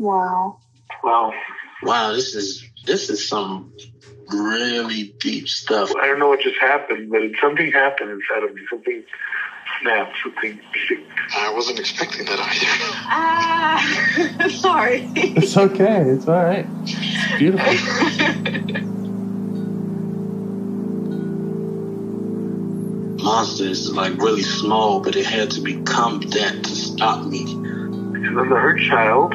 Wow. Wow. Wow, this is this is some really deep stuff. I don't know what just happened, but something happened inside of me. Something snapped. Something. I wasn't expecting that either. Ah, sorry. It's okay. It's all right. It's beautiful. Monsters is like really small, but it had to become that to stop me. And then the hurt child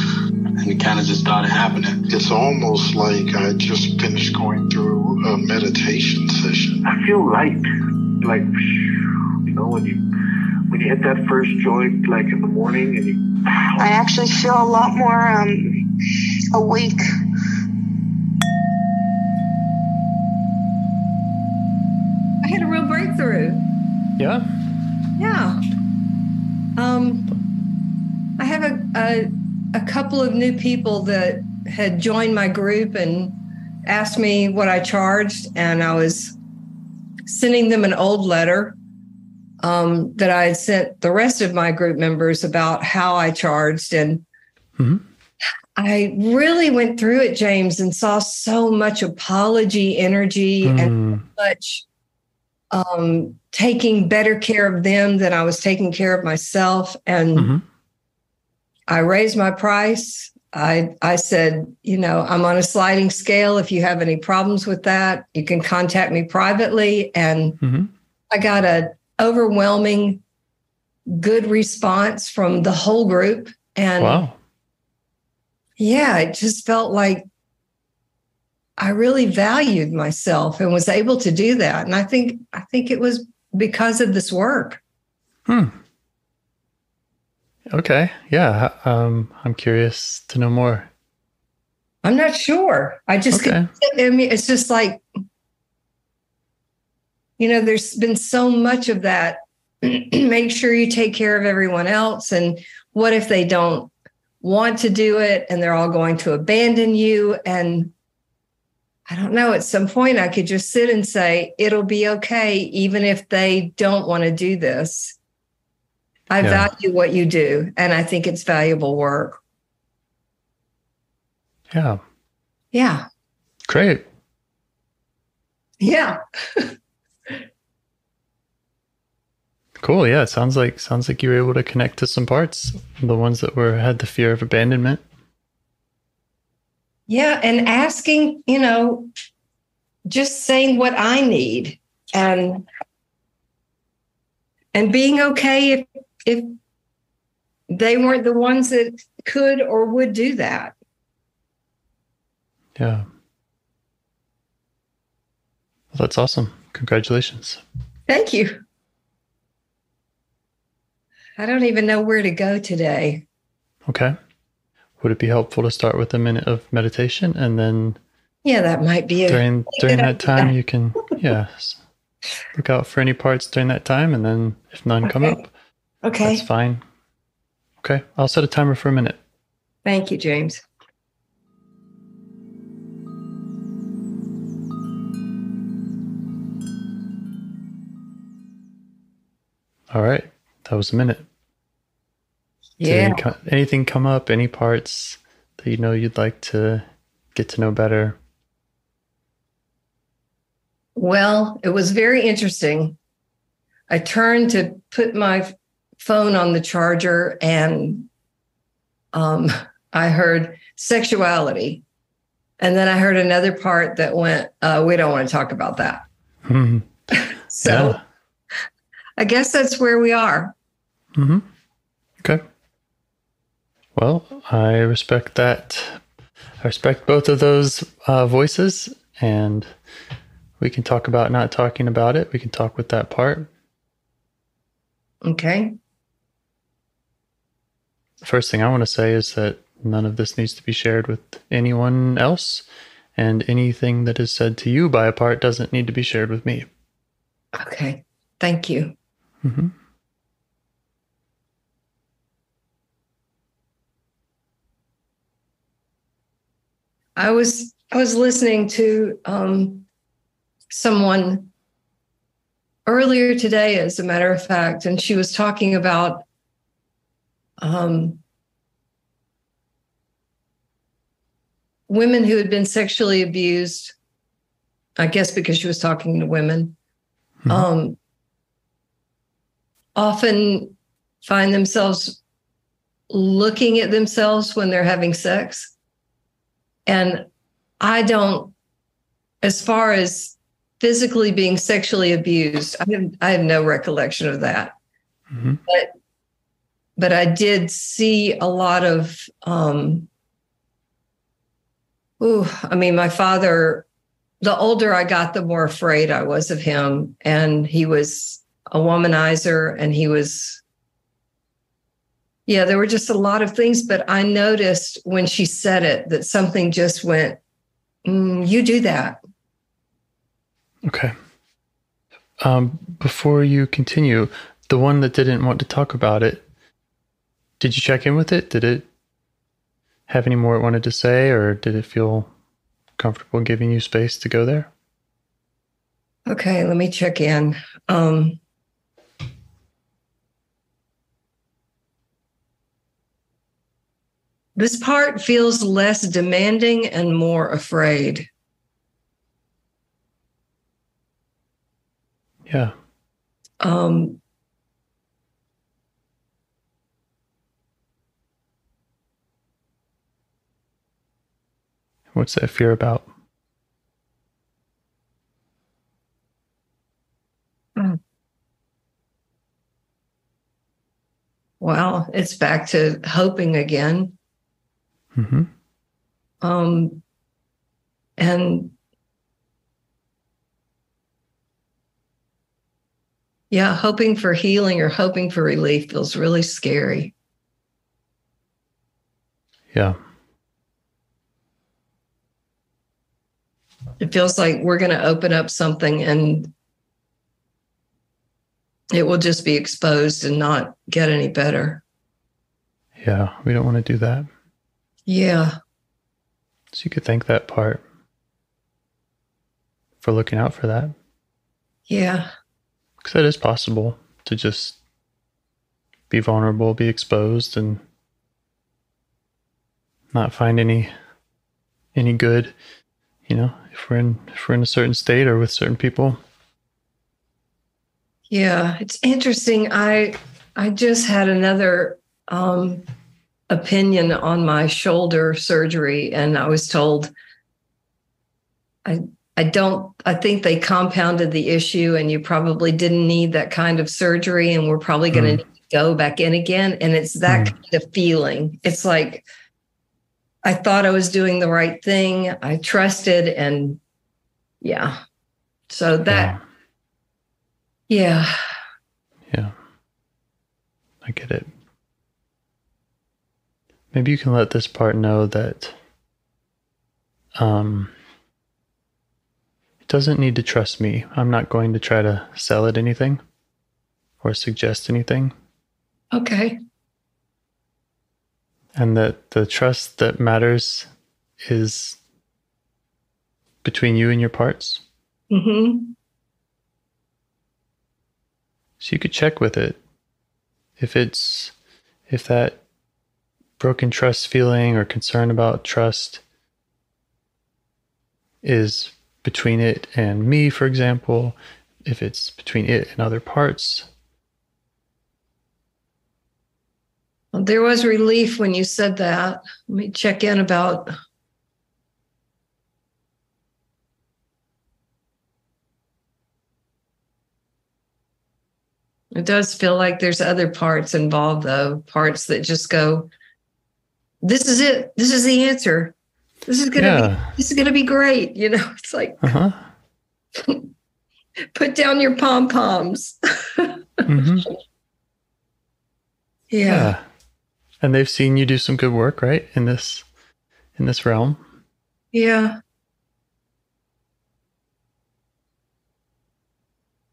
and it kind of just started happening. It's almost like I just finished going through a meditation session. I feel light. Like, you know, when you when you hit that first joint, like in the morning, and you. I actually feel a lot more um awake. I had a real breakthrough. Yeah. Yeah. Um, I have a, a a couple of new people that had joined my group and asked me what I charged, and I was sending them an old letter um, that I had sent the rest of my group members about how I charged, and Mhm. I really went through it, James, and saw so much apology energy and Mm. much um, taking better care of them than I was taking care of myself. And Mhm. I raised my price. I I said, you know, I'm on a sliding scale. If you have any problems with that, you can contact me privately. And Mhm. I got a overwhelming good response from the whole group. And Wow. yeah, it just felt like I really valued myself and was able to do that. And I think I think it was because of this work. Hmm. Okay. Yeah. Um, I'm curious to know more. I'm not sure. I just Okay. I mean, it's just like you know, there's been so much of that. Make sure you take care of everyone else. And what if they don't want to do it and they're all going to abandon you? And I don't know, at some point I could just sit and say, it'll be okay, even if they don't want to do this. I Yeah. value what you do, and I think it's valuable work. Yeah. Yeah. Great. Yeah. Cool. Yeah. Sounds like sounds like you were able to connect to some parts, the ones that were had the fear of abandonment. Yeah, and asking, you know, just saying what I need and and being okay if if they weren't the ones that could or would do that. Yeah. Well, that's awesome. Congratulations. Thank you. I don't even know where to go today. Okay. Would it be helpful to start with a minute of meditation and then Yeah, that might be during during that time you can yeah s- look out for any parts during that time and then if none come Okay. up okay. that's fine. Okay. I'll set a timer for a minute. Thank you, James. All right. That was a minute. Yeah. any anything come up? Any parts that you know you'd like to get to know better? Well, it was very interesting. I turned to put my phone on the charger and um, I heard sexuality. And then I heard another part that went, uh, we don't want to talk about that. hmm So Yeah. I guess that's where we are. hmm Okay. Well, I respect that. I respect both of those uh, voices, and we can talk about not talking about it. We can talk with that part. Okay. First thing I want to say is that none of this needs to be shared with anyone else, and anything that is said to you by a part doesn't need to be shared with me. Okay. Thank you. hmm I was I was listening to um, someone earlier today, as a matter of fact, and she was talking about um, women who had been sexually abused. I guess because she was talking to women, Mhm. um, often find themselves looking at themselves when they're having sex. And I don't, as far as physically being sexually abused, I have, I have no recollection of that. hmm But I did see a lot of, um, ooh, I mean, my father, the older I got, the more afraid I was of him. And he was a womanizer and he was, yeah, there were just a lot of things. But I noticed when she said it that something just went, mm, you do that. Okay. Um, before you continue, the one that didn't want to talk about it, did you check in with it? Did it have any more it wanted to say, or did it feel comfortable giving you space to go there? Okay, let me check in. Um, this part feels less demanding and more afraid. Yeah. Um, What's that fear about? well, it's back to hoping again. hmm Um, and yeah, hoping for healing or hoping for relief feels really scary. Yeah. It feels like we're going to open up something and it will just be exposed and not get any better. Yeah. We don't want to do that. Yeah. So you could thank that part for looking out for that. Yeah. Because it is possible to just be vulnerable, be exposed, and not find any any good. You know, if we're in if we're in a certain state or with certain people. Yeah, it's interesting. I I just had another um, opinion on my shoulder surgery, and I was told I I don't I think they compounded the issue, and you probably didn't need that kind of surgery, and we're probably going to Mm. need to go back in again. And it's that Mm. kind of feeling. It's like I thought I was doing the right thing. I trusted, and yeah. So that Yeah, yeah. yeah. I get it. Maybe you can let this part know that um it doesn't need to trust me. I'm not going to try to sell it anything or suggest anything. Okay. And that the trust that matters is between you and your parts. Mm-hmm. So you could check with it. If it's if that broken trust feeling or concern about trust is between it and me, for example, if it's between it and other parts. There was relief when you said that. Let me check in about. It does feel like there's other parts involved, though, parts that just go, this is it. This is the answer. This is gonna Yeah. be this is gonna be great. You know, it's like Uh huh. put down your pom poms. hmm yeah. And they've seen you do some good work, right? In this in this realm. Yeah.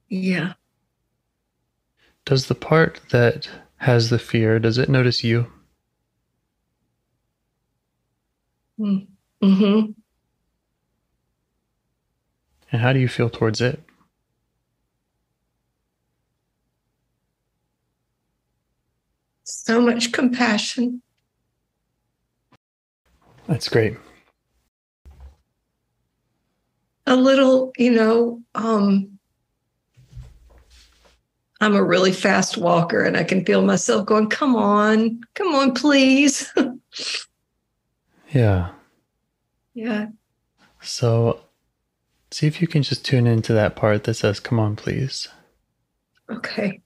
Yeah. Does the part that has the fear, does it notice you? Mm-hmm. And how do you feel towards it? So much compassion. That's great. A little, you know, um, I'm a really fast walker and I can feel myself going, come on, come on, please. Yeah. yeah. So see if you can just tune into that part that says, come on, please. Okay.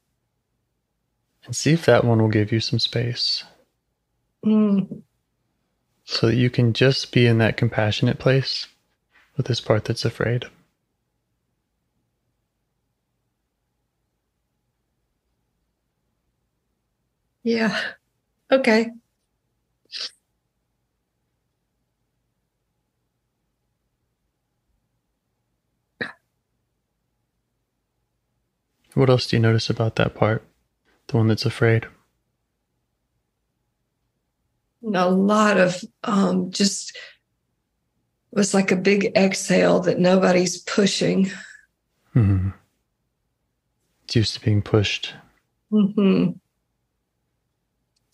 And see if that one will give you some space Mm. so that you can just be in that compassionate place with this part that's afraid. Yeah. Okay. What else do you notice about that part? The one that's afraid? a lot of um, just it was like a big exhale that nobody's pushing. hmm It's used to being pushed. hmm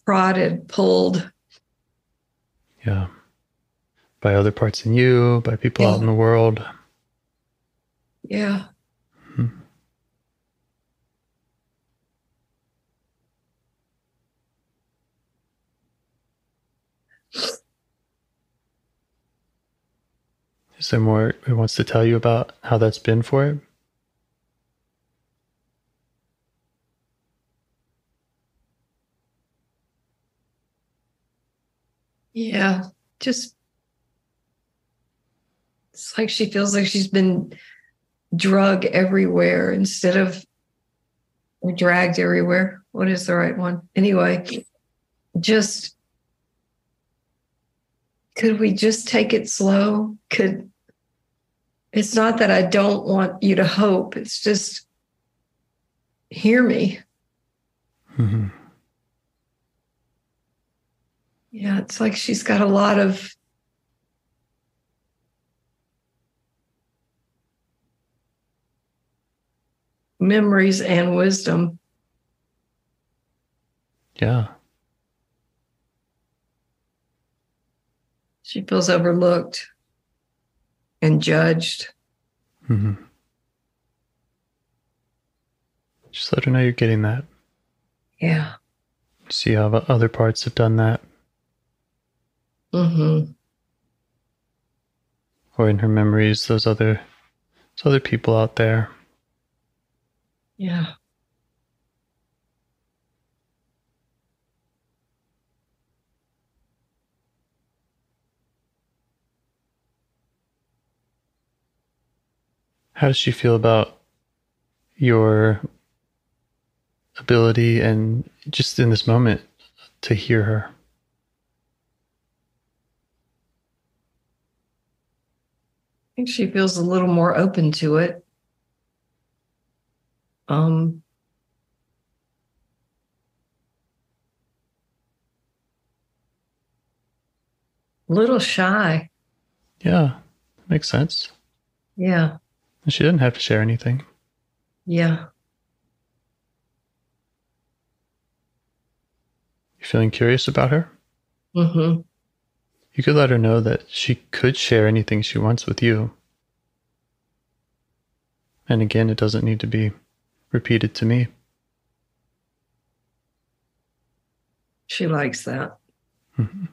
Prodded, pulled. Yeah. By other parts in you, by people out in the world. Yeah. Is there more it wants to tell you about how that's been for it? Yeah. Just it's like she feels like she's been drug everywhere instead of or dragged everywhere. What is the right one? Anyway, just could we just take it slow? Could it's not that I don't want you to hope, it's just hear me. hmm Yeah, it's like she's got a lot of memories and wisdom. Yeah. She feels overlooked and judged. hmm Just let her know you're getting that. Yeah. See how the other parts have done that, Mm-hmm. or in her memories, those other, those other people out there. Yeah. How does she feel about your ability and just in this moment to hear her? I think she feels a little more open to it. Um, little shy. Yeah, makes sense. Yeah. She didn't have to share anything. Yeah. You feeling curious about her? Mm-hmm. You could let her know that she could share anything she wants with you. And again, it doesn't need to be repeated to me. She likes that. Mm-hmm.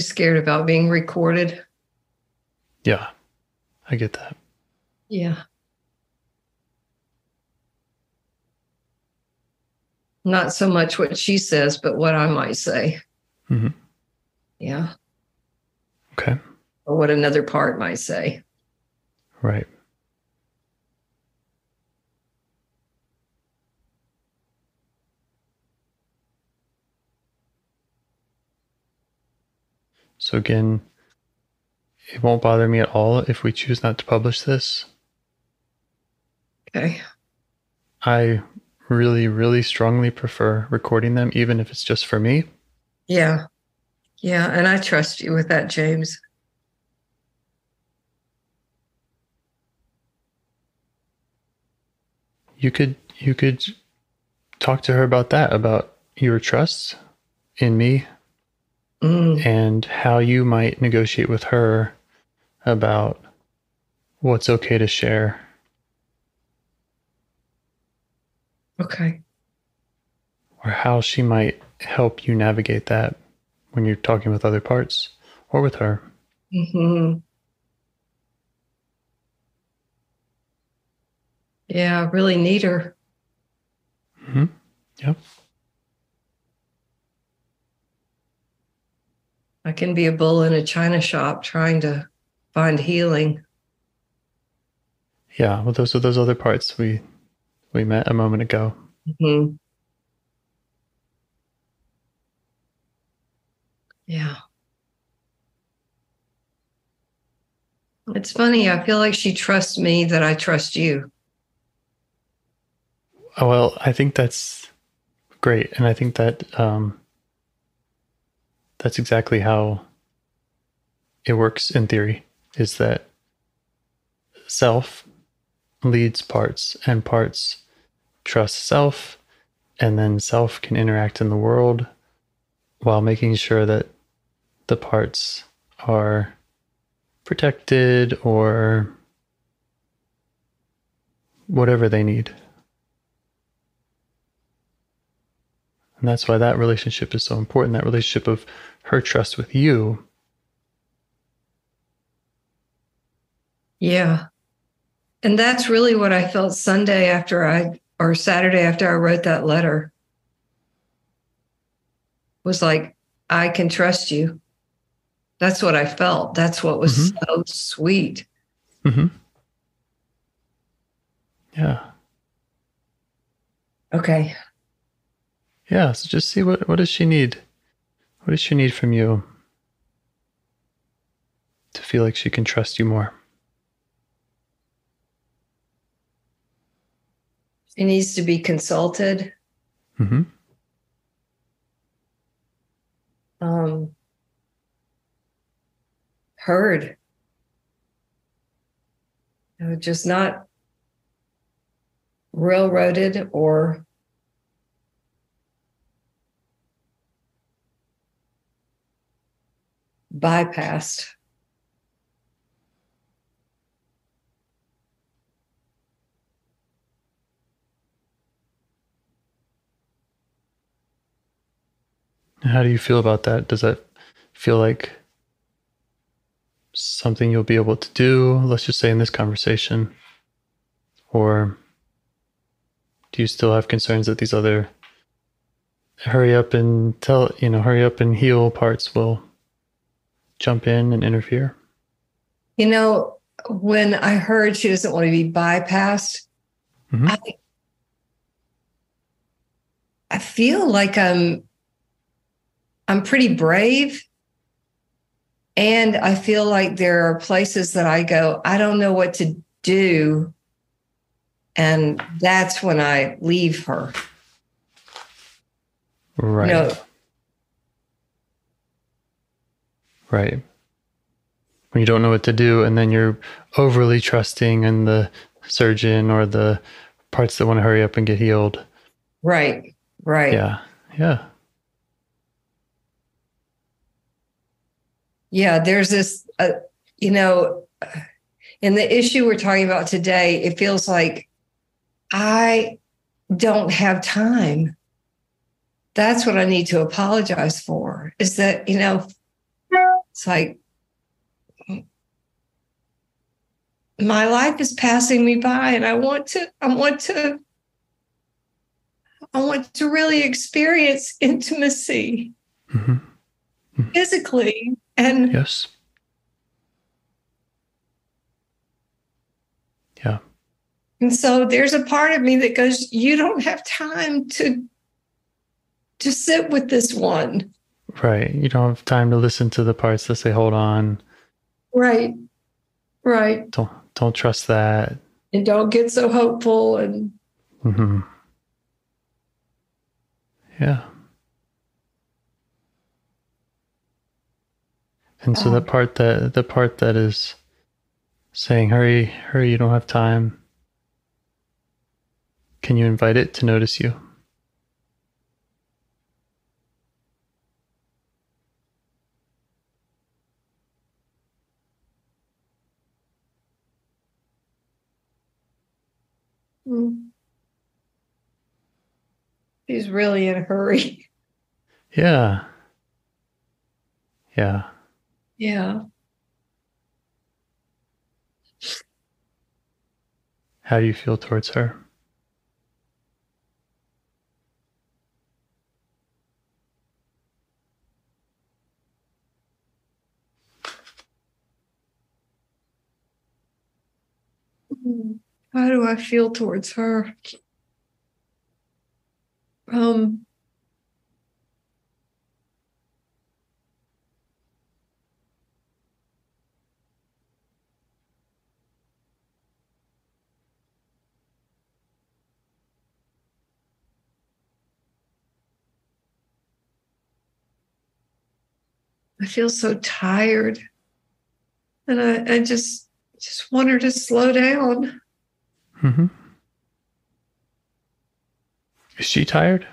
You're scared about being recorded. Yeah, I get that. Yeah. Not so much what she says, but what I might say. hmm Yeah. Okay. Or what another part might say. Right. So again, it won't bother me at all if we choose not to publish this. Okay. I really, really strongly prefer recording them, even if it's just for me. Yeah. Yeah. And I trust you with that, James. You could you could talk to her about that, about your trust in me Mm, and how you might negotiate with her about what's okay to share. okay. or how she might help you navigate that when you're talking with other parts or with her. hmm Yeah. Really need her. hmm Yep. I can be a bull in a china shop trying to find healing. Yeah. Well, those are those other parts we we met a moment ago. hmm Yeah. It's funny. I feel like she trusts me that I trust you. Well, I think that's great, and I think that um, that's exactly how it works in theory. Is that self leads parts, and parts trust self, and then self can interact in the world while making sure that the parts are protected or whatever they need. And that's why that relationship is so important that relationship of her trust with you. Yeah. And that's really what I felt Sunday after I, or Saturday after I wrote that letter. Was like, I can trust you. That's what I felt. That's what was so sweet. Mm-hmm. Yeah. Okay. Yeah. So just see what, what does she need? What does she need from you to feel like she can trust you more? She needs to be consulted. hmm um, heard. You know, just not railroaded or bypassed. How do you feel about that? Does that feel like something you'll be able to do, let's just say in this conversation? Or do you still have concerns that these other hurry up and tell, you know, hurry up and heal parts will jump in and interfere? You know, when I heard she doesn't want to be bypassed, Mhm. I, I feel like I'm I'm pretty brave. And I feel like there are places that I go, I don't know what to do. And that's when I leave her. Right. No. Right. When you don't know what to do, and then you're overly trusting in the surgeon or the parts that want to hurry up and get healed. Right. Right. Yeah. Yeah. Yeah, there's this, uh, you know, in the issue we're talking about today, it feels like I don't have time. That's what I need to apologize for. Is that, you know, it's like my life is passing me by and I want to, I want to, I want to really experience intimacy hmm physically and Yes. Yeah. And so there's a part of me that goes, you don't have time to to sit with this one. Right. You don't have time to listen to the parts that say, hold on, Right. Right. don't don't trust that. And don't get so hopeful and hmm Yeah. And so the Um, part that the part that is saying, hurry, hurry, you don't have time. Can you invite it to notice you? Mm. she's really in a hurry. Yeah. Yeah. Yeah. How do you feel towards her? Mm. How do I feel towards her? Um I feel so tired. And I, I just just want her to slow down. Hmm Is she tired?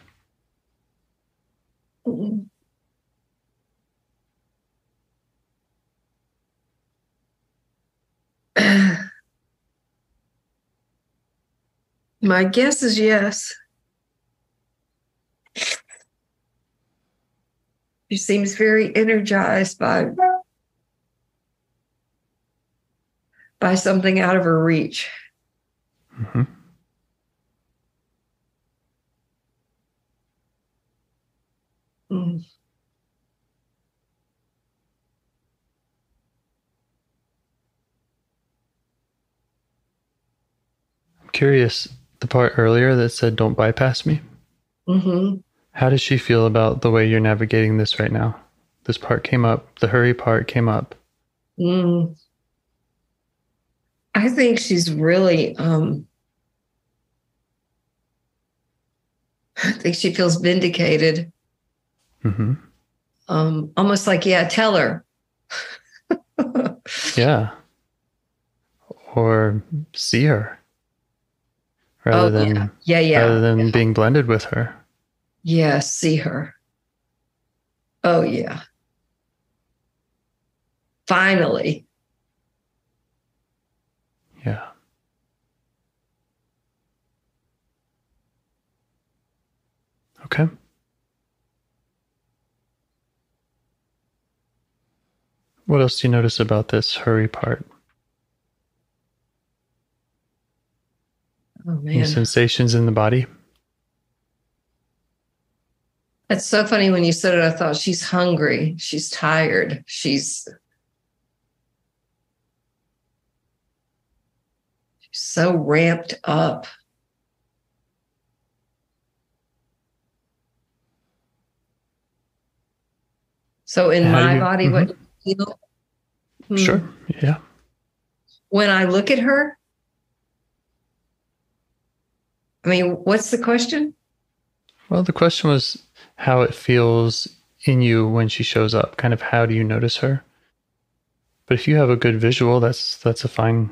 My guess is yes. She seems very energized by by something out of her reach. hmm Mm. I'm curious. The part earlier that said, "Don't bypass me." Mhm. How does she feel about the way you're navigating this right now? This part came up. The hurry part came up. Mm. I think she's really um I think she feels vindicated. hmm Um almost like, yeah, tell her. Yeah. Or see her rather Oh, than yeah. Yeah, yeah. rather than being blended with her. yeah, see her. Oh yeah. Finally. Yeah. Okay. What else do you notice about this hurry part? Oh man. sensations in the body? It's so funny when you said it. I thought she's hungry. She's tired. She's so ramped up. So in How my you- body, what you feel? Hmm. Sure. Yeah. When I look at her, I mean, what's the question? Well, the question was how it feels in you when she shows up. Kind of how do you notice her? But if you have a good visual, that's that's a fine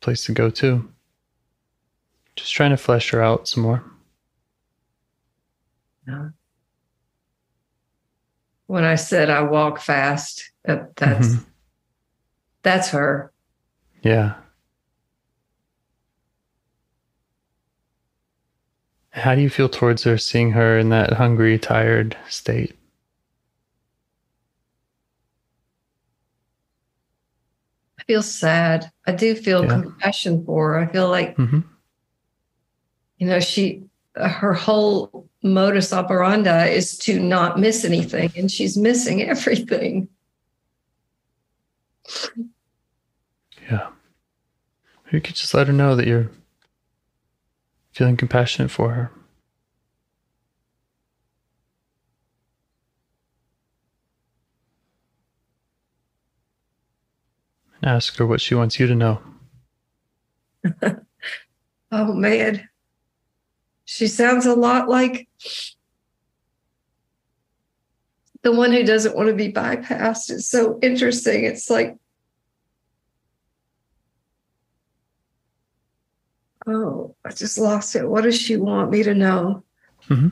place to go too. Just trying to flesh her out some more. When I said I walk fast, that, that's Mhm. that's her. Yeah. How do you feel towards her, seeing her in that hungry, tired state? I feel sad. I do feel Yeah. compassion for her. I feel like hmm you know she her whole modus operandi is to not miss anything and she's missing everything Yeah. You could just let her know that you're feeling compassionate for her. And ask her what she wants you to know. oh man she sounds a lot like the one who doesn't want to be bypassed it's so interesting it's like oh i just lost it what does she want me to know hmm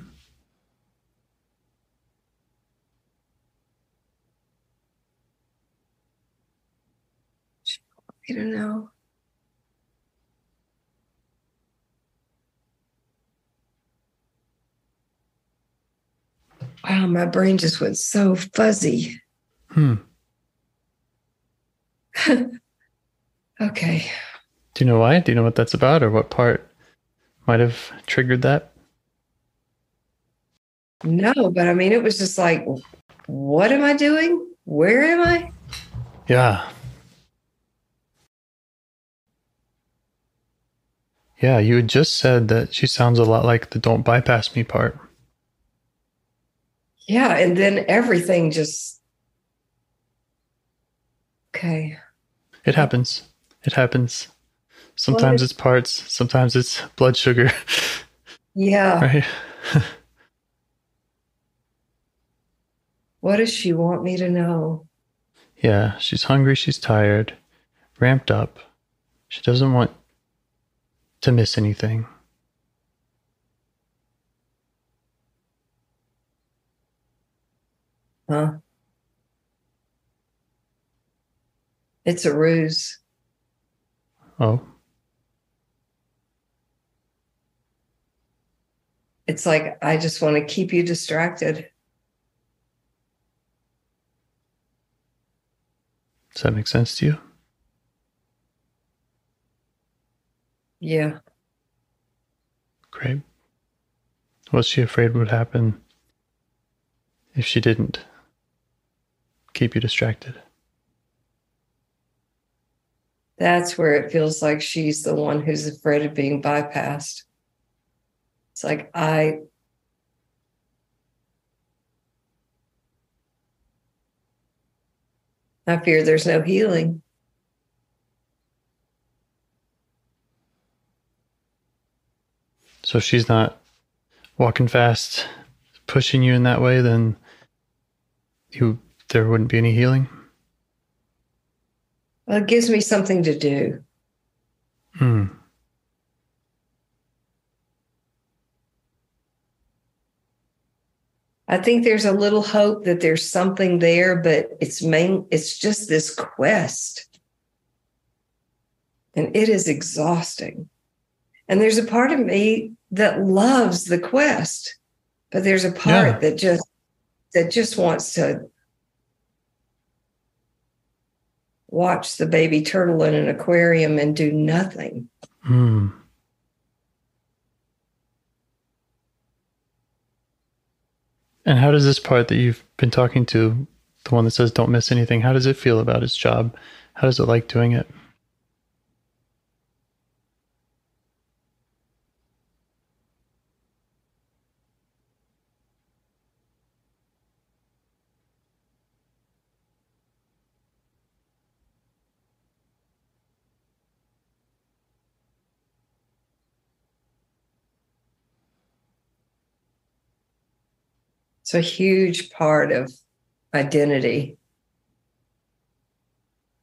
me to know Wow, my brain just went so fuzzy. Hmm. Okay. Do you know why? Do you know what that's about or what part might have triggered that? No, but I mean, it was just like, what am I doing? Where am I? Yeah. Yeah, you had just said that she sounds a lot like the don't bypass me part. Yeah. And then everything just. Okay. It happens. It happens. Sometimes it's parts, sometimes it's blood sugar, Yeah. right? What does she want me to know? Yeah, she's hungry, she's tired, ramped up. She doesn't want to miss anything. Huh? It's a ruse. Oh, It's like, I just want to keep you distracted. does that make sense to you? Yeah. Great. Was she afraid would happen if she didn't keep you distracted? That's where it feels like she's the one who's afraid of being bypassed. It's like, I. I fear there's no healing. So if she's not walking fast, pushing you in that way, then you there wouldn't be any healing. Well, it gives me something to do. Hmm. I think there's a little hope that there's something there, but it's main it's just this quest. And it is exhausting. And there's a part of me that loves the quest, but there's a part Yeah. that just that just wants to watch the baby turtle in an aquarium and do nothing. Hmm. And how does this part that you've been talking to, the one that says don't miss anything, how does it feel about its job? How does it like doing it? Well, it gives me something to do. It seems like it's a huge part of identity.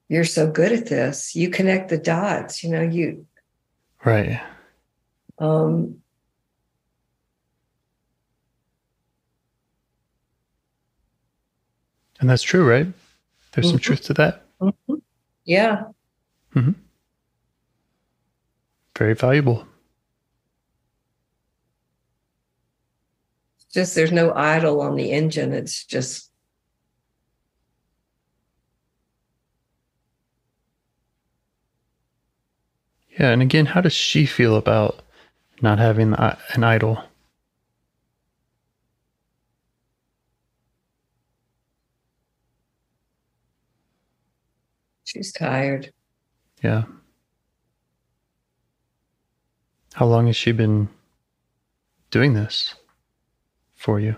You're so good at this. You connect the dots, you know, you Right. um And that's true, right? There's some Mhm. truth to that. yeah. Mm-hmm. Very valuable. Just there's no idle on the engine. It's just Yeah. And again, how does she feel about not having an idle? she's tired. Yeah. How long has she been doing this for you?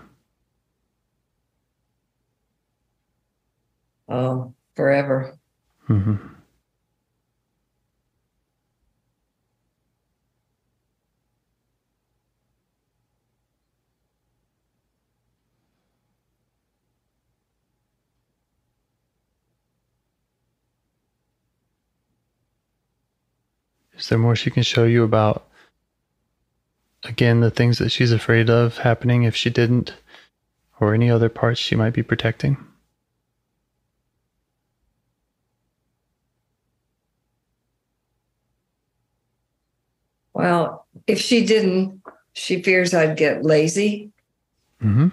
Oh, forever. hmm Is there more she can show you about, again, the things that she's afraid of happening if she didn't, or any other parts she might be protecting? Well, if she didn't, she fears I'd get lazy. hmm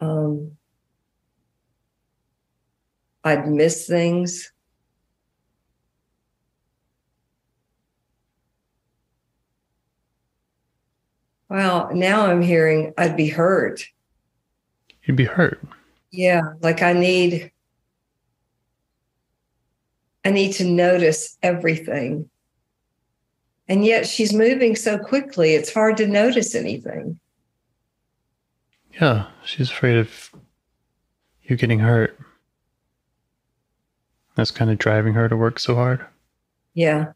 Um, I'd miss things. Well, now I'm hearing I'd be hurt. You'd be hurt. Yeah, like I need I need to notice everything. And yet she's moving so quickly, it's hard to notice anything. Yeah, she's afraid of you getting hurt. That's kind of driving her to work so hard. Yeah.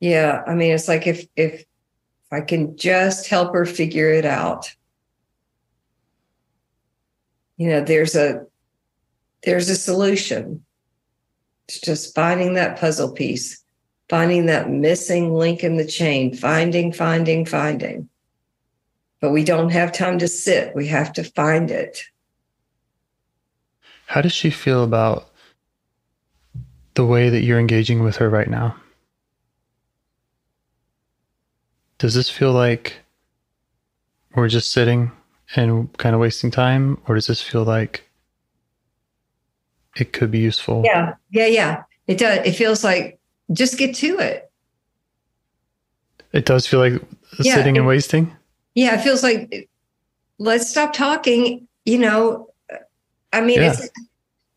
Yeah, I mean it's like if if I can just help her figure it out. You know, there's a there's a solution. It's just finding that puzzle piece, finding that missing link in the chain, finding, finding, finding. But we don't have time to sit. We have to find it. How does she feel about the way that you're engaging with her right now? Does this feel like we're just sitting and kind of wasting time, or does this feel like it could be useful? Yeah, yeah, yeah. It does. It feels like just get to it. It does feel like Yeah, sitting and wasting. Yeah, it feels like let's stop talking. You know, I mean, Yeah. it's,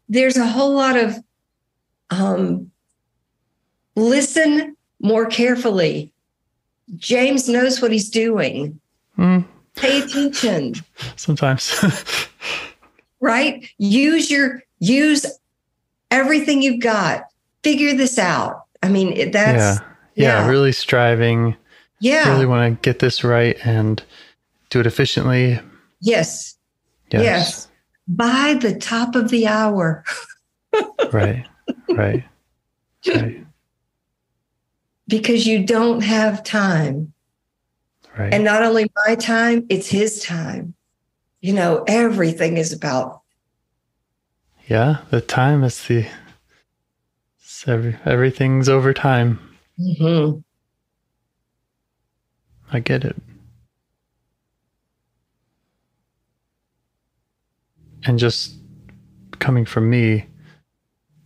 there's a whole lot of um, listen more carefully. James knows what he's doing. Mm, Pay attention, sometimes. right? Use your use everything you've got. Figure this out. I mean, it- yeah. that's yeah. yeah. Really striving. yeah. Really want to get this right and do it efficiently. yes, Yes. yes. By the top of the hour. Right. Right. Right. Because you don't have time. Right. And not only my time, it's his time. You know, everything is about, Yeah, the time is the every, everything's over time. Mhm. I get it. And just coming from me,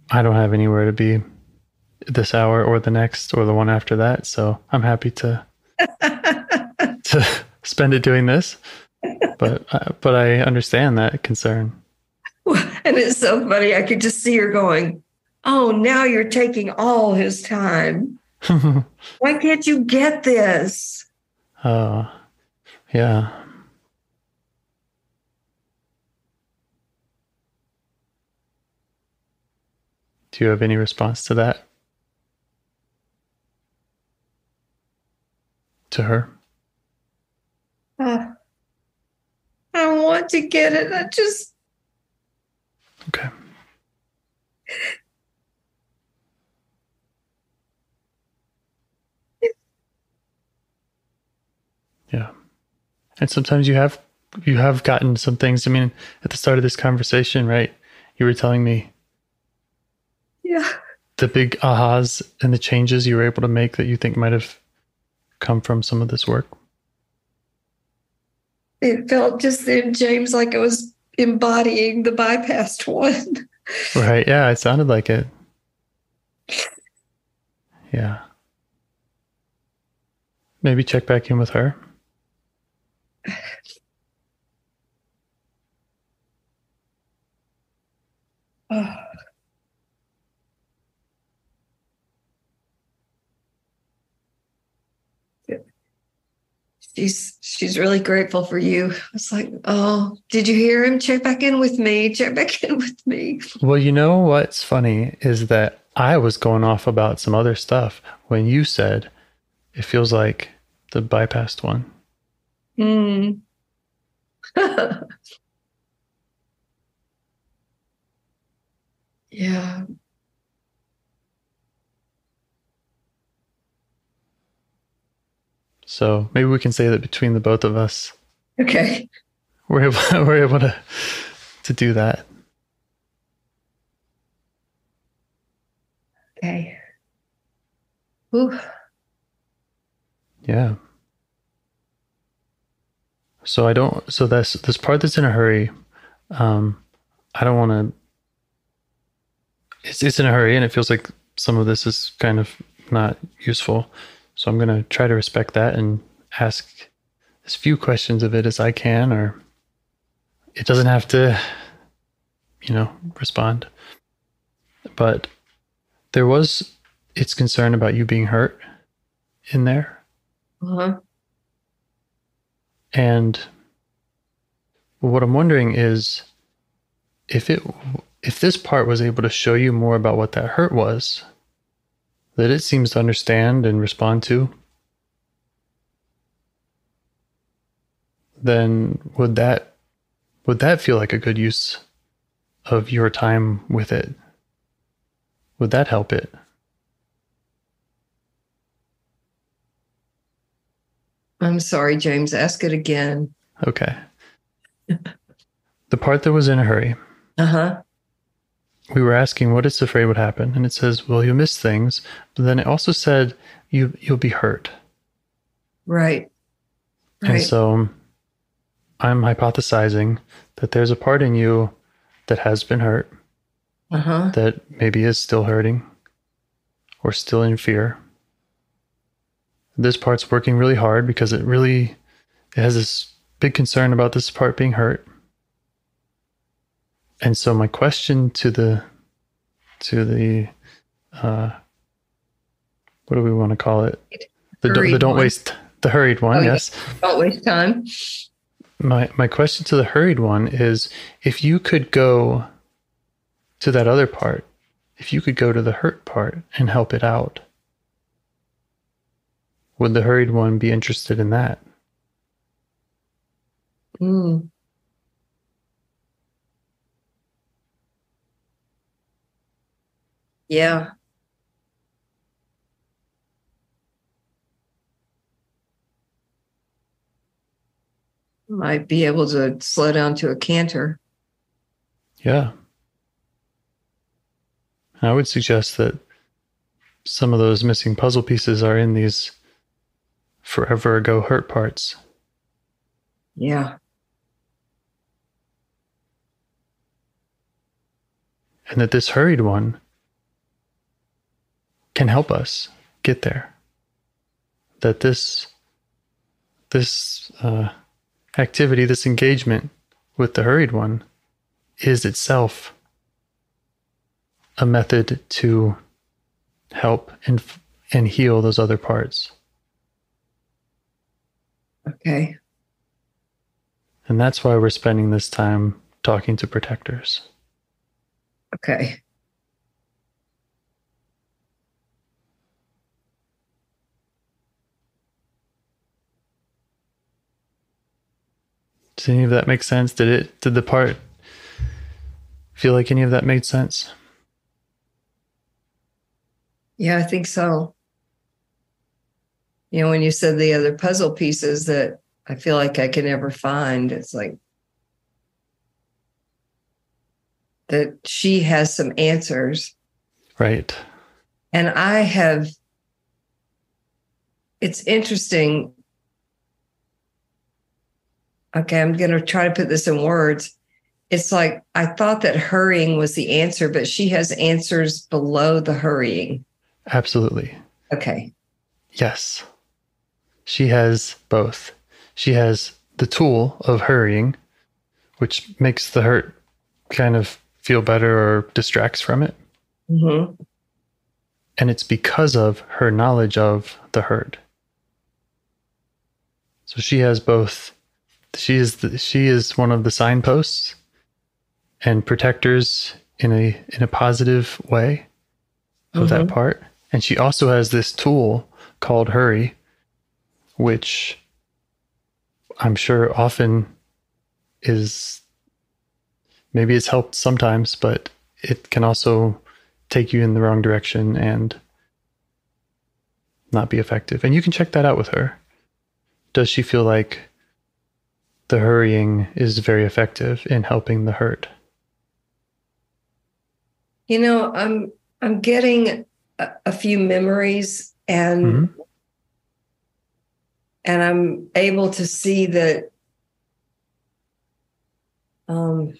I don't have anywhere to be this hour or the next or the one after that, so I'm happy to to spend it doing this. But uh, but I understand that concern. and it's so funny. I could just see her going, Oh, now you're taking all his time. Why can't you get this? Oh, yeah. Do you have any response to that? To her? Uh, I want to get it. I just. Okay. Yeah. And sometimes you have you have gotten some things. I mean, at the start of this conversation, right? You were telling me Yeah. the big ahas and the changes you were able to make that you think might have come from some of this work. It felt just then, James, like I was embodying the bypassed one. Right. Yeah, it sounded like it. Yeah. Maybe check back in with her. Oh. She's she's really grateful for you. It's like, oh, did you hear him? Check back in with me. Check back in with me. Well, you know what's funny is that I was going off about some other stuff when you said it feels like the bypassed one. Hmm. yeah. So maybe we can say that between the both of us, Okay. we're able, we're able to to do that. Okay. Ooh. Yeah. So I don't. So this this part that's in a hurry. Um, I don't want to. It's it's in a hurry, and it feels like some of this is kind of not useful. So I'm gonna try to respect that and ask as few questions of it as I can, or it doesn't have to, you know, respond. But there was its concern about you being hurt in there. Uh-huh. And what I'm wondering is if it if this part was able to show you more about what that hurt was that it seems to understand and respond to then would that would that feel like a good use of your time with it would that help it I'm sorry, James. Ask it again. okay the part that was in a hurry Uh huh. We were asking what it's afraid would happen and it says well you'll miss things but then it also said you you'll be hurt Right. and Right. so i'm hypothesizing that there's a part in you that has been hurt Uh huh. that maybe is still hurting or still in fear this part's working really hard because it really it has this big concern about this part being hurt and so my question to the to the uh what do we want to call it the, the Hurried don't one. waste the hurried one Oh, yes Don't waste time. my my question to the hurried one is if you could go to that other part if you could go to the hurt part and help it out would the hurried one be interested in that Mm. Yeah. Might be able to slow down to a canter. yeah i would suggest that some of those missing puzzle pieces are in these forever ago hurt parts Yeah. and that this hurried one can help us get there that this this uh, activity this engagement with the hurried one is itself a method to help and and heal those other parts Okay. and that's why we're spending this time talking to protectors Okay. Does any of that make sense? Did it did the part feel like any of that made sense? Yeah, I think so. You know, when you said the other puzzle pieces that I feel like I can never find, it's like that she has some answers. Right. And I have, it's interesting. Okay, I'm going to try to put this in words. It's like I thought that hurrying was the answer, but she has answers below the hurrying. Absolutely. Okay. Yes. She has both. She has the tool of hurrying, which makes the hurt kind of feel better or distracts from it. Mm-hmm. And it's because of her knowledge of the hurt. So she has both. She is the, she is one of the signposts and protectors in a in a positive way of that mm-hmm. part. And she also has this tool called hurry, which I'm sure often is maybe it's helped sometimes, but it can also take you in the wrong direction and not be effective. And you can check that out with her. Does she feel like the hurrying is very effective in helping the hurt? You know, I'm I'm getting a, a few memories and Mhm. and I'm able to see that um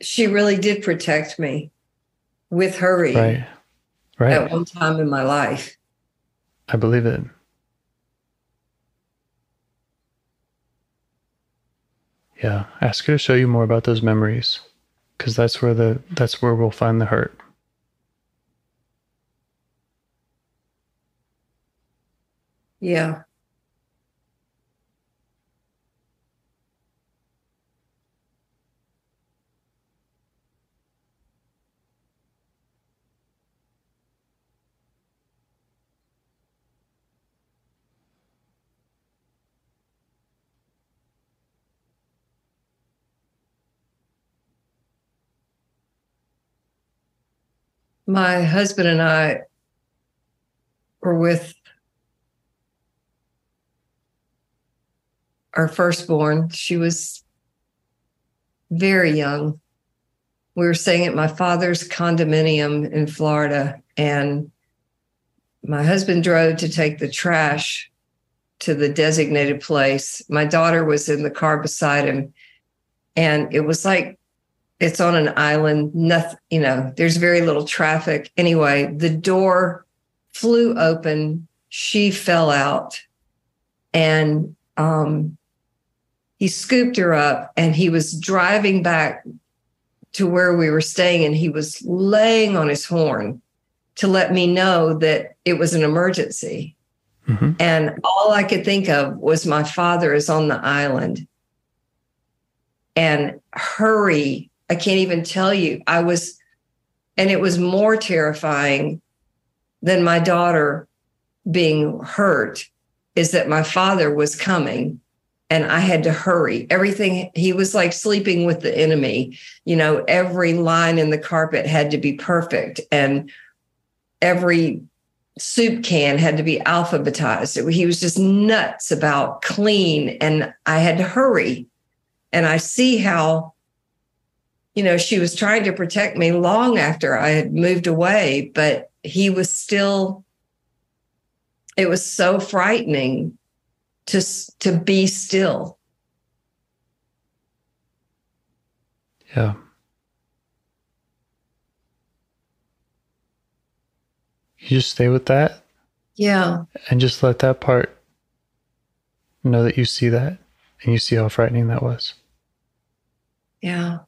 she really did protect me with hurry Right. Right. at one time in my life. I believe it. Yeah, ask her to show you more about those memories cuz that's where the that's where we'll find the hurt. Yeah. My husband and I were with our firstborn. She was very young. We were staying at my father's condominium in Florida, and my husband drove to take the trash to the designated place. My daughter was in the car beside him, and it was like it's on an island. Nothing, you know, there's very little traffic. Anyway, the door flew open. She fell out, and um, he scooped her up and he was driving back to where we were staying and he was laying on his horn to let me know that it was an emergency. hmm And all I could think of was my father is on the island. And hurry, I can't even tell you. I was, and it was more terrifying than my daughter being hurt is that my father was coming and I had to hurry. Everything, he was like sleeping with the enemy. You know, every line in the carpet had to be perfect and every soup can had to be alphabetized. He was just nuts about clean and I had to hurry. And I see how, you know, she was trying to protect me long after I had moved away, but he was still, it was so frightening to to be still. Yeah. You just stay with that Yeah. and just let that part know that you see that and you see how frightening that was. Yeah.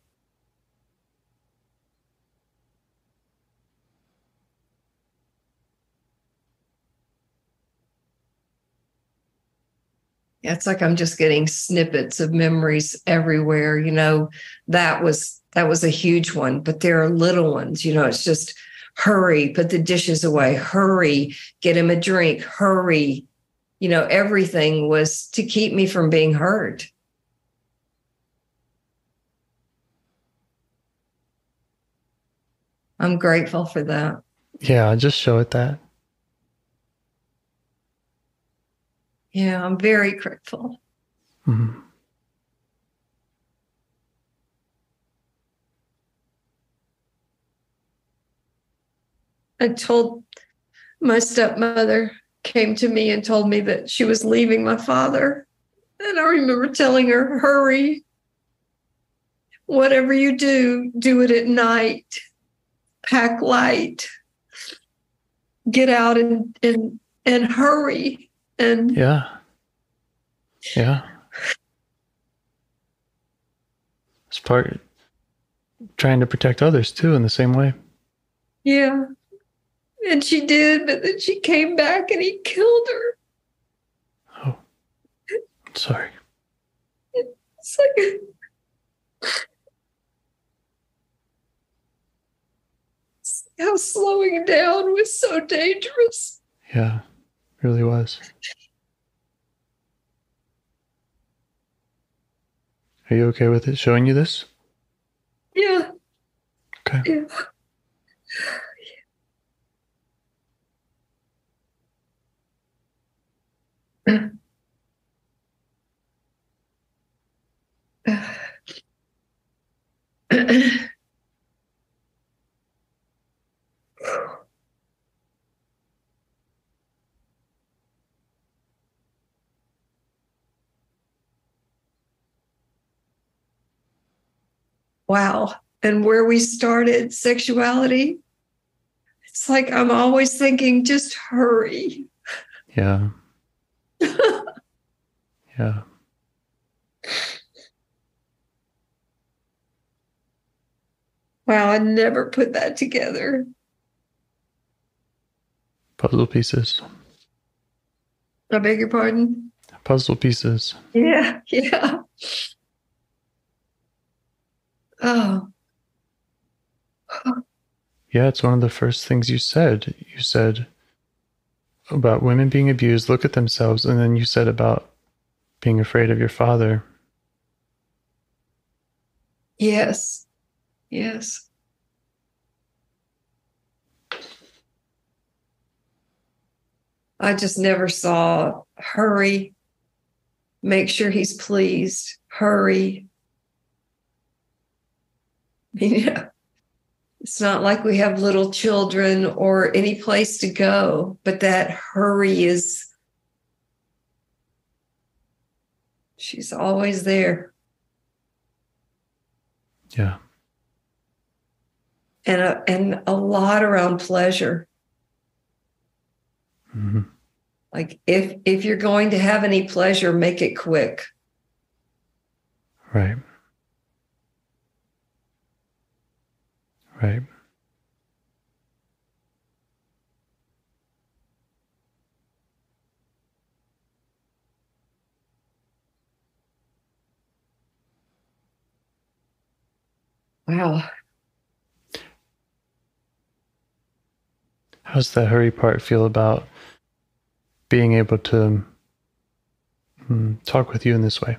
It's like I'm just getting snippets of memories everywhere. You know, that was that was a huge one, but there are little ones, you know, it's just hurry, put the dishes away, hurry, get him a drink, hurry, you know, everything was to keep me from being hurt. I'm grateful for that. Yeah, just show it that. Yeah, I'm very grateful. Mhm. I told my stepmother came to me and told me that she was leaving my father. And I remember telling her, hurry. Whatever you do, do it at night. Pack light. Get out and and and hurry. And Yeah. Yeah. It's part trying to protect others too in the same way. yeah. And she did, but then she came back and he killed her. Oh. Sorry. It's like how slowing down was so dangerous. Yeah. Really was. Are you okay with it showing you this? Yeah. Okay. Yeah. wow. And where we started sexuality, it's like I'm always thinking, just hurry. Yeah. Yeah. Wow, I never put that together. Puzzle pieces. I beg your pardon? Puzzle pieces. Yeah, yeah. Oh, Yeah, it's one of the first things you said. You said about women being abused, look at themselves, and then you said about being afraid of your father. yes, yes. I just never saw hurry, make sure he's pleased, hurry. Yeah. It's not like we have little children or any place to go, but that hurry is, she's always there. Yeah. and a, and a lot around pleasure. hmm Like if if you're going to have any pleasure, make it quick. Right. Right. Wow. How's the hurry part feel about being able to mm, talk with you in this way?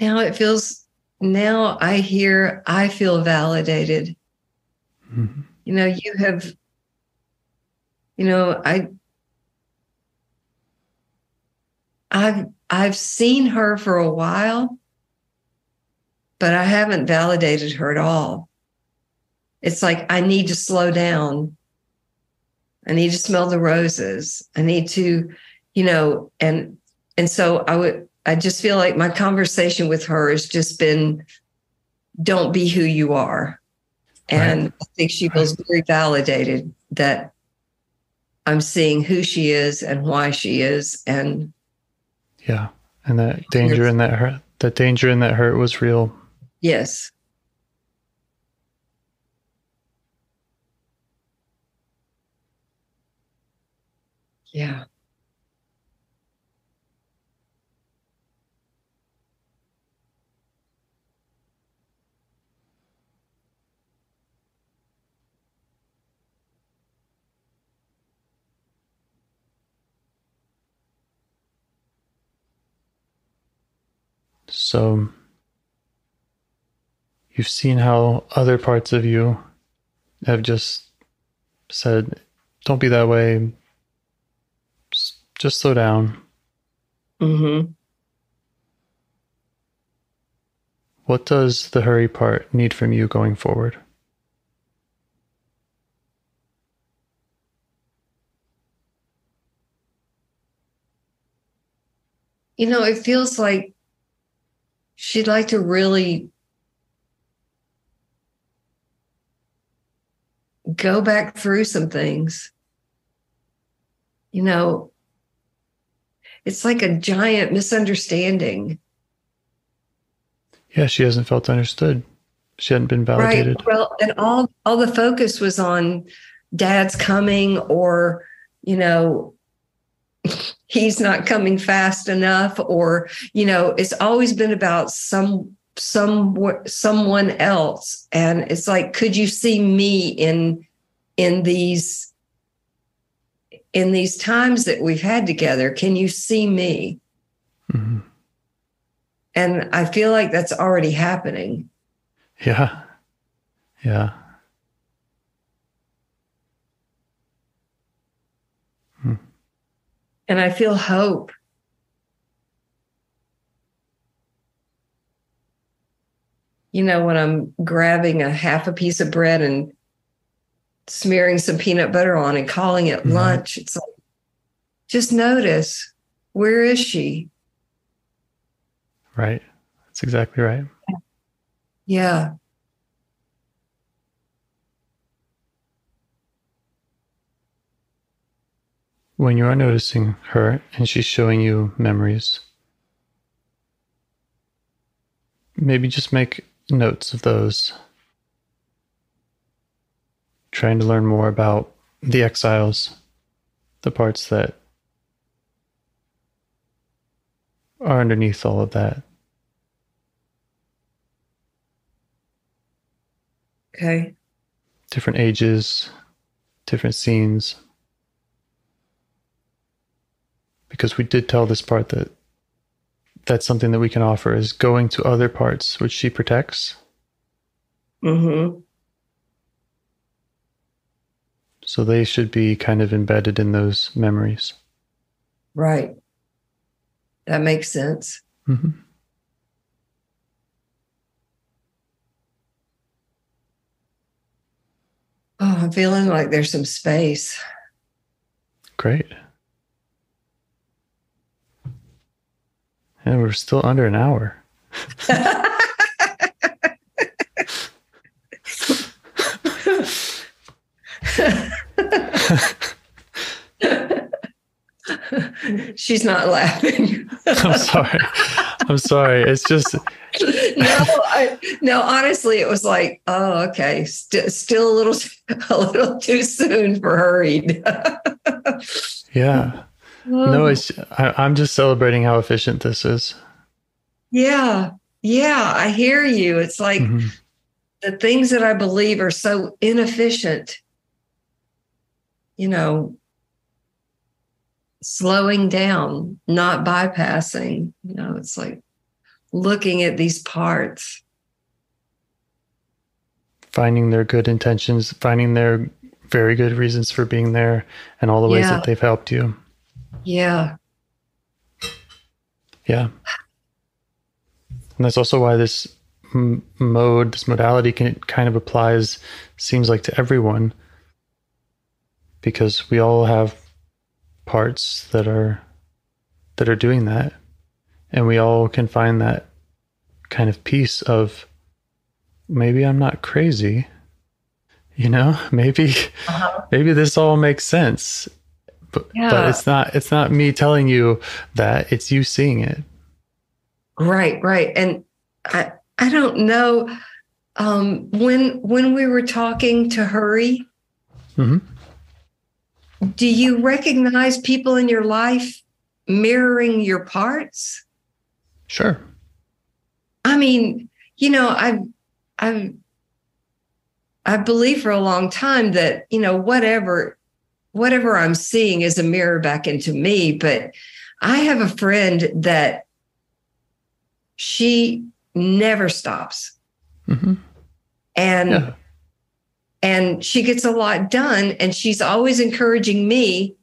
Now it feels now I hear I feel validated. Mhm. You know, you have you know, I I've I've seen her for a while, but I haven't validated her at all. It's like I need to slow down. I need to smell the roses. I need to, you know, and and so I would I just feel like my conversation with her has just been don't be who you are. And I think she feels very validated that I'm seeing who she is and why she is. And Yeah. And that danger and that hurt, that danger and that hurt was real. yes, yeah. So you've seen how other parts of you have just said, don't be that way. Just slow down. Mm-hmm. What does the hurry part need from you going forward? You know, it feels like she'd like to really go back through some things. You know, it's like a giant misunderstanding. Yeah, she hasn't felt understood. She hadn't been validated. Right. Well, and all all the focus was on dad's coming or, you know, he's not coming fast enough or, you know, it's always been about some some someone else and it's like could you see me in in these in these times that we've had together can you see me Mhm. and i feel like that's already happening Yeah. Yeah. And I feel hope. You know, when I'm grabbing a half a piece of bread and smearing some peanut butter on and calling it Mhm. lunch, it's like, just notice where is she? Right. That's exactly right. Yeah. When you are noticing her and she's showing you memories, maybe just make notes of those. Trying to learn more about the exiles, the parts that are underneath all of that. Okay. Different ages, different scenes. Because we did tell this part that that's something that we can offer is going to other parts which she protects. Mm-hmm. So they should be kind of embedded in those memories. Right. That makes sense. Mm-hmm. Oh, I'm feeling like there's some space. Great. And we're still under an hour. She's not laughing. I'm sorry. I'm sorry. It's just no, I, no. Honestly, it was like, oh, okay, St- still a little, a little too soon for hurried. yeah. No, it's I, I'm just celebrating how efficient this is. yeah, yeah. I hear you. It's like Mhm. the things that I believe are so inefficient. You know, slowing down, not bypassing. You know, it's like looking at these parts. Finding their good intentions, finding their very good reasons for being there, and all the ways Yeah. that they've helped you. Yeah. Yeah. And that's also why this m- mode, this modality can kind of applies, seems like to everyone, because we all have parts that are that are doing that, and we all can find that kind of piece of maybe I'm not crazy, you know, maybe uh-huh. maybe this all makes sense, but but it's not it's not me telling you that it's you seeing it. Right, right. And I I don't know um when when we were talking to Hurry, Mhm. do you recognize people in your life mirroring your parts? Sure. I mean, you know, I've I've I believe for a long time that, you know, whatever whatever I'm seeing is a mirror back into me, but I have a friend that she never stops. hmm And Yeah. and she gets a lot done and she's always encouraging me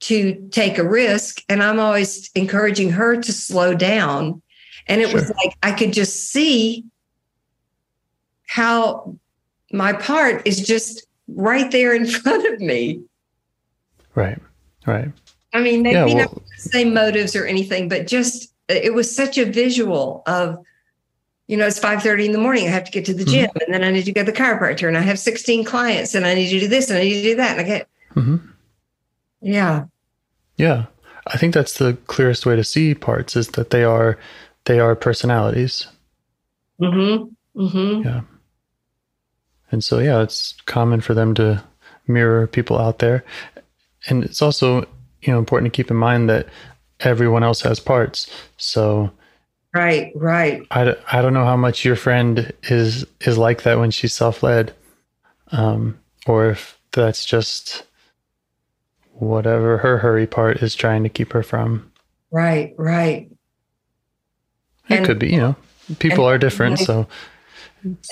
to take a risk and i'm always encouraging her to slow down and it was like i could just see how my part is just right there in front of me Right. Right. i mean maybe Yeah. not Well, the same motives or anything but just it was such a visual of you know it's 5.30 in the morning i have to get to the Mhm. gym and then i need to go to the chiropractor and i have 16 clients and i need to do this and i need to do that and i get hmm yeah Yeah. I think that's the clearest way to see parts is that they are they are personalities. mm-hmm mm-hmm Yeah. And so yeah, it's common for them to mirror people out there. And it's also, you know, important to keep in mind that everyone else has parts. So right right. I, I don't know how much your friend is is like that when she's self-led um, or if that's just whatever her hurry part is trying to keep her from. Right right. It And- could be you know people and- are different so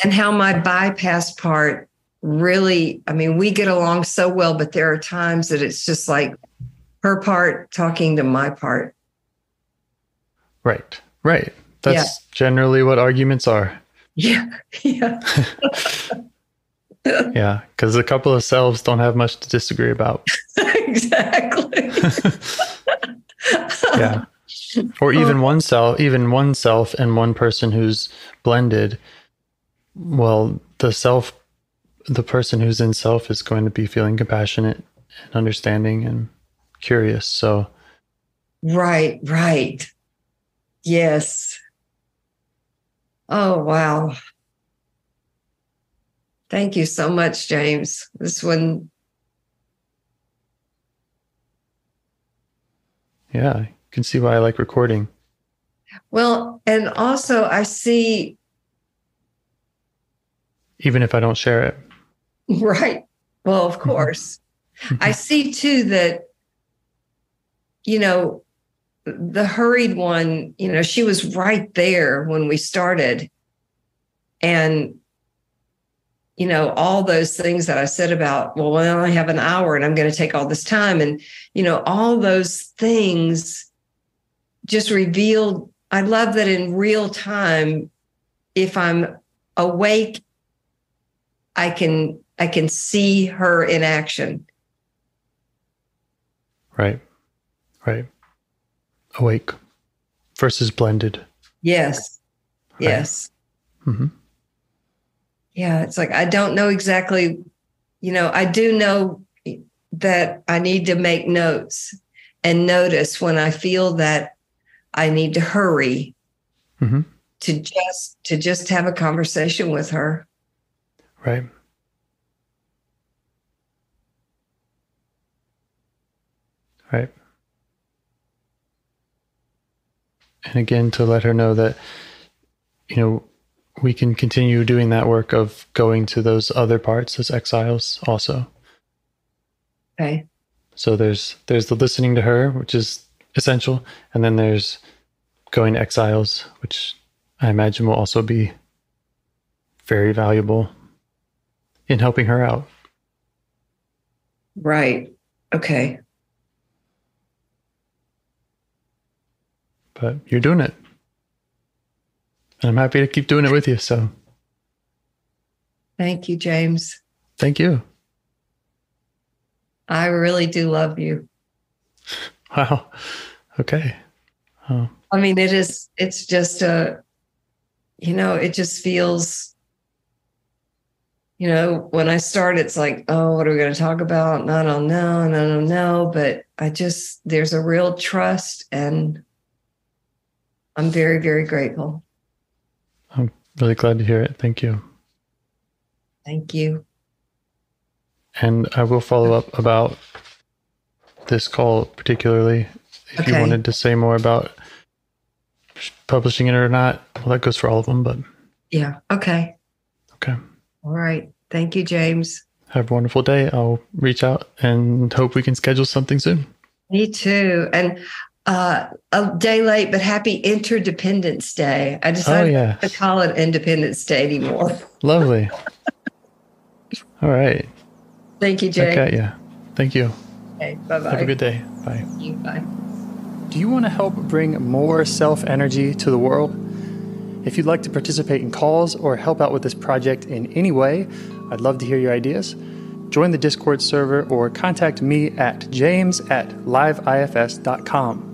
and how my bypass part really i mean we get along so well but there are times that it's just like her part talking to my part. Right right. That's Yeah. generally what arguments are. Yeah yeah. Yeah because a couple of selves don't have much to disagree about. Exactly. Yeah. Or even oh. one self even one self and one person who's blended well the self the person who's in self is going to be feeling compassionate and understanding and curious so. Right right. Yes. Oh wow. Thank you so much james. This one yeah you can see why i like recording. Well and also i see even if i don't share it Right. Well, of mm-hmm. course. Mm-hmm. I see too that, you know, the hurried one, you know, she was right there when we started. And, you know, all those things that I said about, well, I only have an hour and I'm going to take all this time. And, you know, all those things just revealed. I love that in real time, if I'm awake, I can I can see her in action. right right awake versus blended Yes. Right. Yes. hmm Yeah, it's like I don't know exactly, you know, I do know that I need to make notes and notice when I feel that I need to hurry Mhm. to just to just have a conversation with her. right right and again to let her know that you know we can continue doing that work of going to those other parts as exiles also Okay. so there's there's the listening to her which is essential and then there's going to exiles which i imagine will also be very valuable in helping her out Right. Okay. But you're doing it and i'm happy to keep doing it with you so Thank you, James. thank you I really do love you. wow okay oh, I mean, it is, it's just a, you know, it just feels, you know, when I start, it's like, oh, what are we going to talk about? And I don't know. And I don't know. But I just, there's a real trust and I'm very, very grateful. i'm really glad to hear it thank you Thank you. and i will follow up about this call particularly if you wanted to say more about publishing it or not well that goes for all of them but Yeah. Okay. okay All right. Thank you, James. have a wonderful day i'll reach out and hope we can schedule something soon Me too. And uh, a day late, but happy Interdependence Day. I Oh, decided yeah. to call it Independence Day anymore. Lovely. All right. Thank you, I Jay. got you. Thank you. Okay, bye bye. Have a good day. Bye. You, Bye. Do you want to help bring more self energy to the world? If you'd like to participate in calls or help out with this project in any way, I'd love to hear your ideas. Join the Discord server or contact me at james at liveifs.com.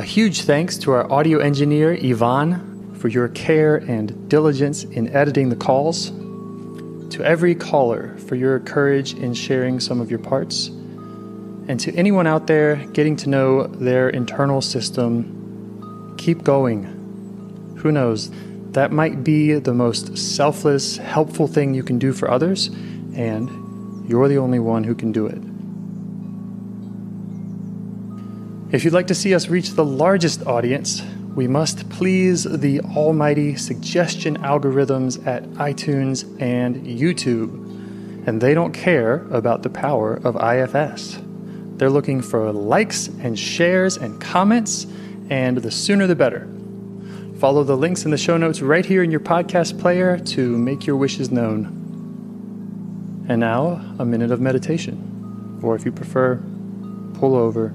A huge thanks to our audio engineer, Yvonne, for your care and diligence in editing the calls. To every caller for your courage in sharing some of your parts. And to anyone out there getting to know their internal system, keep going. Who knows? That might be the most selfless, helpful thing you can do for others, and you're the only one who can do it. If you'd like to see us reach the largest audience, we must please the almighty suggestion algorithms at iTunes and YouTube. And they don't care about the power of IFS. They're looking for likes and shares and comments, and the sooner the better. Follow the links in the show notes right here in your podcast player to make your wishes known. And now, a minute of meditation. Or if you prefer, pull over.